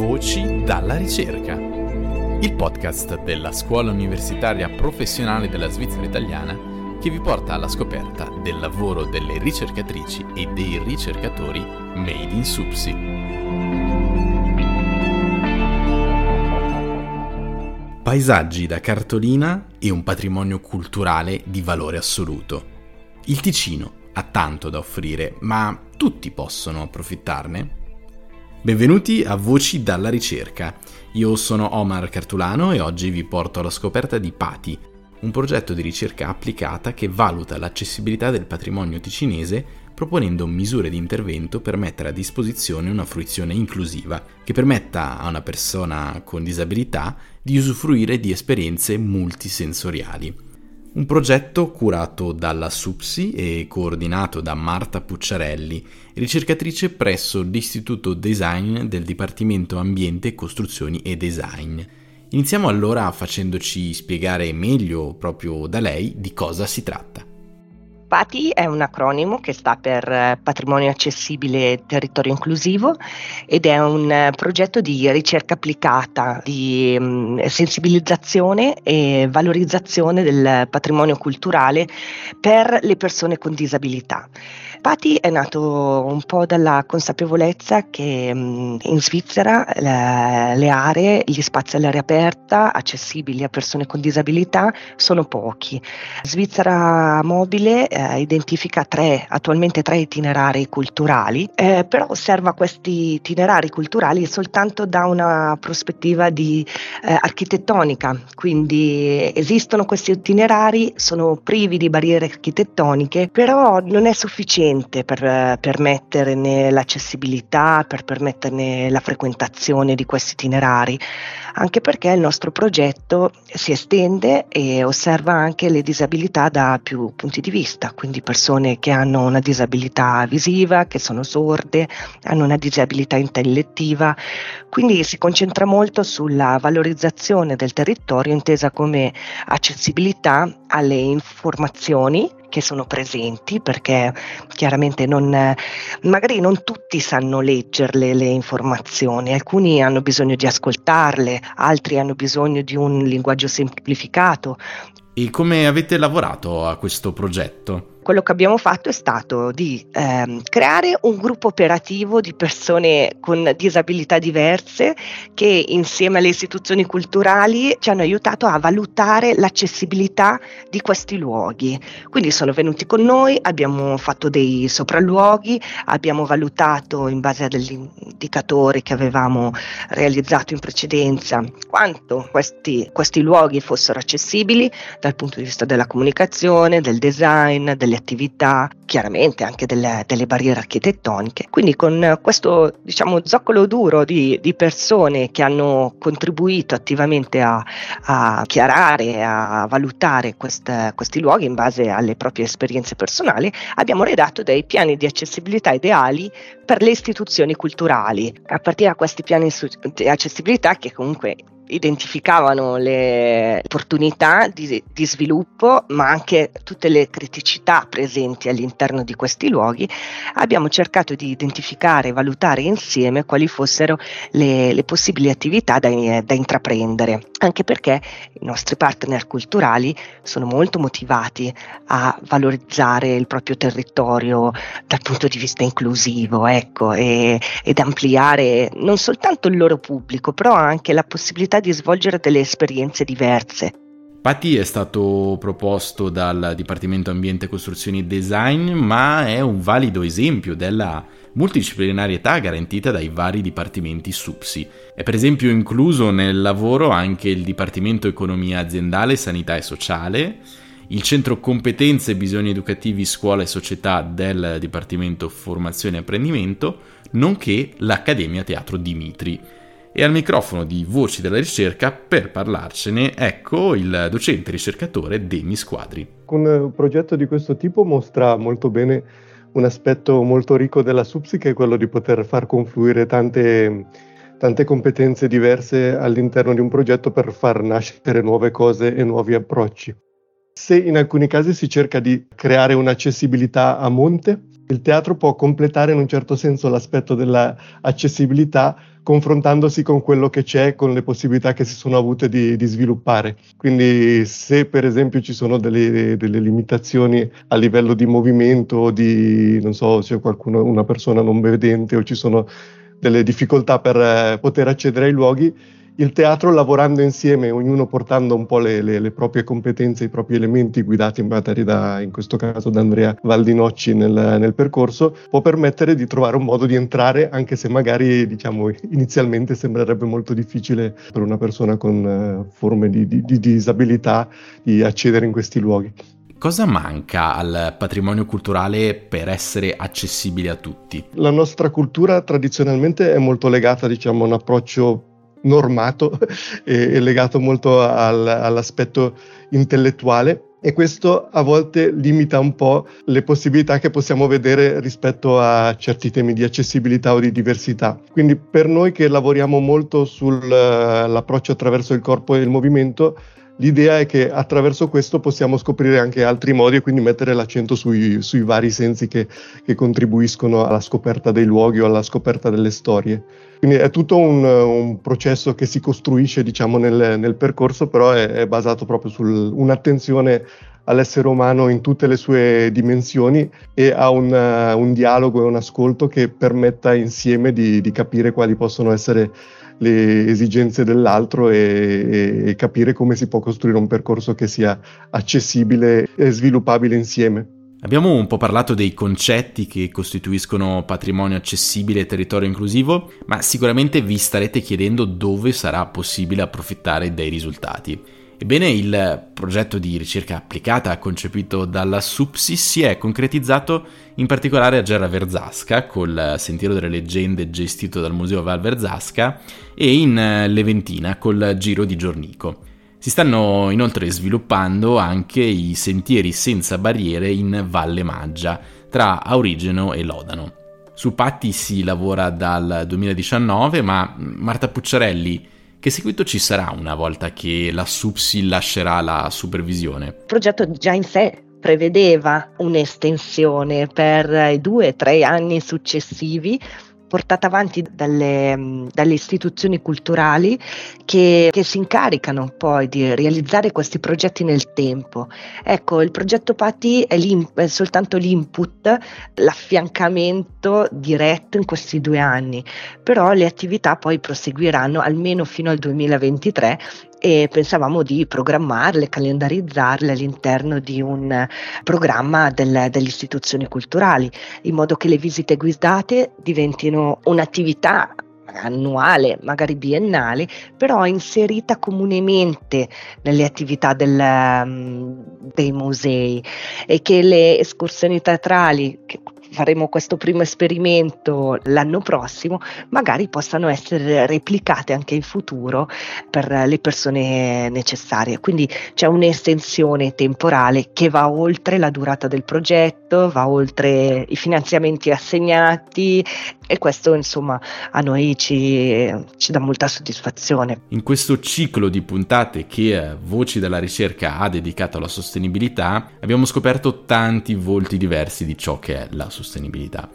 Voci dalla ricerca, il podcast della Scuola Universitaria Professionale della Svizzera Italiana che vi porta alla scoperta del lavoro delle ricercatrici e dei ricercatori made in SUPSI. Paesaggi da cartolina e un patrimonio culturale di valore assoluto. Il Ticino ha tanto da offrire, ma tutti possono approfittarne? Benvenuti a Voci dalla ricerca. Io sono Omar Cartulano e oggi vi porto alla scoperta di Pati, un progetto di ricerca applicata che valuta l'accessibilità del patrimonio ticinese proponendo misure di intervento per mettere a disposizione una fruizione inclusiva che permetta a una persona con disabilità di usufruire di esperienze multisensoriali. Un progetto curato dalla SUPSI e coordinato da Marta Pucciarelli, ricercatrice presso l'Istituto Design del Dipartimento Ambiente, Costruzioni e Design. Iniziamo allora facendoci spiegare meglio proprio da lei di cosa si tratta. PATI è un acronimo che sta per eh, Patrimonio Accessibile e Territorio Inclusivo ed è un eh, progetto di ricerca applicata, di mm, sensibilizzazione e valorizzazione del patrimonio culturale per le persone con disabilità. Pati è nato un po' dalla consapevolezza che mm, in Svizzera le aree, gli spazi all'aria aperta accessibili a persone con disabilità sono pochi. Svizzera Mobile eh, identifica tre, attualmente tre itinerari culturali, eh, però osserva questi itinerari culturali soltanto da una prospettiva di eh, architettonica, quindi esistono questi itinerari, sono privi di barriere architettoniche, però non è sufficiente per permetterne l'accessibilità, per permetterne la frequentazione di questi itinerari, anche perché il nostro progetto si estende e osserva anche le disabilità da più punti di vista, quindi persone che hanno una disabilità visiva, che sono sorde, hanno una disabilità intellettiva, quindi si concentra molto sulla valorizzazione del territorio intesa come accessibilità alle informazioni che sono presenti perché chiaramente non, magari non tutti sanno leggerle le informazioni, alcuni hanno bisogno di ascoltarle, altri hanno bisogno di un linguaggio semplificato. E come avete lavorato a questo progetto? Quello che abbiamo fatto è stato di ehm, creare un gruppo operativo di persone con disabilità diverse che insieme alle istituzioni culturali ci hanno aiutato a valutare l'accessibilità di questi luoghi. Quindi sono venuti con noi, abbiamo fatto dei sopralluoghi, abbiamo valutato in base a degli indicatori che avevamo realizzato in precedenza quanto questi, questi luoghi fossero accessibili dal punto di vista della comunicazione, del design, delle attività, chiaramente anche delle, delle barriere architettoniche. Quindi con questo diciamo, zoccolo duro di, di persone che hanno contribuito attivamente a, a chiarare, a valutare quest, questi luoghi in base alle proprie esperienze personali, abbiamo redatto dei piani di accessibilità ideali per le istituzioni culturali. A partire da questi piani di accessibilità che comunque identificavano le opportunità di, di, sviluppo, ma anche tutte le criticità presenti all'interno di questi luoghi, abbiamo cercato di identificare e valutare insieme quali fossero le, le possibili attività da, da intraprendere, anche perché i nostri partner culturali sono molto motivati a valorizzare il proprio territorio dal punto di vista inclusivo, ecco, e, ed ampliare non soltanto il loro pubblico, però anche la possibilità di svolgere delle esperienze diverse. Patti è stato proposto dal Dipartimento Ambiente, Costruzioni e Design, ma è un valido esempio della multidisciplinarietà garantita dai vari dipartimenti SUPSI. È per esempio incluso nel lavoro anche il Dipartimento Economia Aziendale, Sanità e Sociale, il Centro Competenze e Bisogni Educativi Scuola e Società del Dipartimento Formazione e Apprendimento, nonché l'Accademia Teatro Dimitri e al microfono di Voci della ricerca per parlarcene ecco il docente ricercatore Demi Squadri. Un progetto di questo tipo mostra molto bene un aspetto molto ricco della SUPSI che è quello di poter far confluire tante, tante competenze diverse all'interno di un progetto per far nascere nuove cose e nuovi approcci. Se in alcuni casi si cerca di creare un'accessibilità a monte, Il teatro può completare in un certo senso l'aspetto dell'accessibilità confrontandosi con quello che c'è, con le possibilità che si sono avute di, di sviluppare. Quindi se per esempio ci sono delle, delle, limitazioni a livello di movimento, di, non so, se qualcuno, una persona non vedente o ci sono delle difficoltà per eh, poter accedere ai luoghi, il teatro lavorando insieme, ognuno portando un po' le, le, le, proprie competenze, i propri elementi guidati magari da, in questo caso da Andrea Valdinocci nel, nel, percorso, può permettere di trovare un modo di entrare, anche se magari diciamo inizialmente sembrerebbe molto difficile per una persona con uh, forme di, di, di disabilità di accedere in questi luoghi. Cosa manca al patrimonio culturale per essere accessibile a tutti? La nostra cultura tradizionalmente è molto legata diciamo, a un approccio normato e, e legato molto al, all'aspetto intellettuale e questo a volte limita un po' le possibilità che possiamo vedere rispetto a certi temi di accessibilità o di diversità. Quindi per noi che lavoriamo molto sull'approccio attraverso il corpo e il movimento, L'idea è che attraverso questo possiamo scoprire anche altri modi e quindi mettere l'accento sui, sui vari sensi che, che, contribuiscono alla scoperta dei luoghi o alla scoperta delle storie. Quindi è tutto un, un processo che si costruisce diciamo, nel, nel percorso, però è, è basato proprio su un'attenzione all'essere umano in tutte le sue dimensioni e a un, un dialogo e un ascolto che permetta insieme di, di capire quali possono essere le esigenze dell'altro e, e, capire come si può costruire un percorso che sia accessibile e sviluppabile insieme. Abbiamo un po' parlato dei concetti che costituiscono patrimonio accessibile e territorio inclusivo, ma sicuramente vi starete chiedendo dove sarà possibile approfittare dei risultati. Ebbene, il progetto di ricerca applicata concepito dalla SUPSI si è concretizzato in particolare a Gerra Verzasca, col Sentiero delle Leggende gestito dal Museo Val Verzasca, e in Leventina col Giro di Giornico. Si stanno inoltre sviluppando anche i sentieri senza barriere in Valle Maggia, tra Aurigeno e Lodano. Su Patti si lavora dal 2019, ma Marta Pucciarelli che seguito ci sarà una volta che la SUPSI lascerà la supervisione? Il progetto già in sé prevedeva un'estensione per i due o tre anni successivi portata avanti dalle, dalle istituzioni culturali che, che, si incaricano poi di realizzare questi progetti nel tempo. Ecco, il progetto Patti è, è soltanto l'input, l'affiancamento diretto in questi due anni, però le attività poi proseguiranno almeno fino al 2023 e pensavamo di programmarle, calendarizzarle all'interno di un programma del, delle istituzioni culturali, in modo che le visite guidate diventino un'attività annuale, magari biennale, però inserita comunemente nelle attività del, um, dei musei e che le escursioni teatrali, che faremo questo primo esperimento l'anno prossimo, magari possano essere replicate anche in futuro per le persone necessarie. Quindi c'è un'estensione temporale che va oltre la durata del progetto, va oltre i finanziamenti assegnati e questo insomma a noi ci, ci dà molta soddisfazione. In questo ciclo di puntate che Voci della ricerca ha dedicato alla sostenibilità abbiamo scoperto tanti volti diversi di ciò che è la sostenibilità.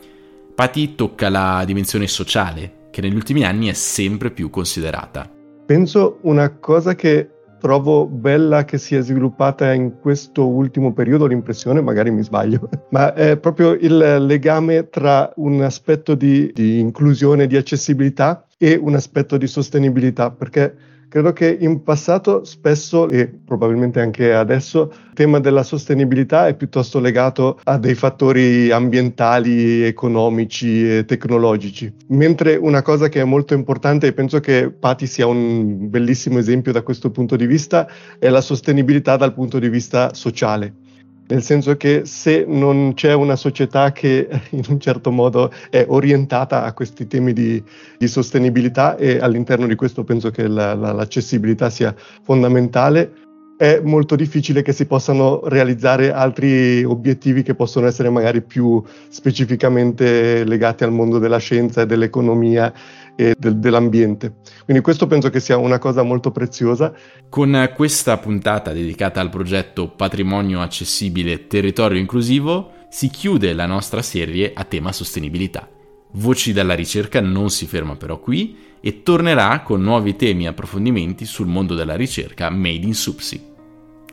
Patti tocca la dimensione sociale che negli ultimi anni è sempre più considerata. Penso una cosa che trovo bella che sia sviluppata in questo ultimo periodo, l'impressione, magari mi sbaglio, ma è proprio il legame tra un aspetto di, di inclusione, di accessibilità e un aspetto di sostenibilità, perché Credo che in passato spesso, e probabilmente anche adesso, il tema della sostenibilità è piuttosto legato a dei fattori ambientali, economici e tecnologici. Mentre una cosa che è molto importante, e penso che Pati sia un bellissimo esempio da questo punto di vista, è la sostenibilità dal punto di vista sociale nel senso che se non c'è una società che in un certo modo è orientata a questi temi di, di sostenibilità e all'interno di questo penso che la, la, l'accessibilità sia fondamentale, è molto difficile che si possano realizzare altri obiettivi che possono essere magari più specificamente legati al mondo della scienza e dell'economia e del, dell'ambiente. Quindi questo penso che sia una cosa molto preziosa. Con questa puntata dedicata al progetto Patrimonio Accessibile Territorio Inclusivo si chiude la nostra serie a tema sostenibilità. Voci dalla ricerca non si ferma però qui e tornerà con nuovi temi e approfondimenti sul mondo della ricerca made in Supsi.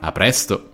A presto!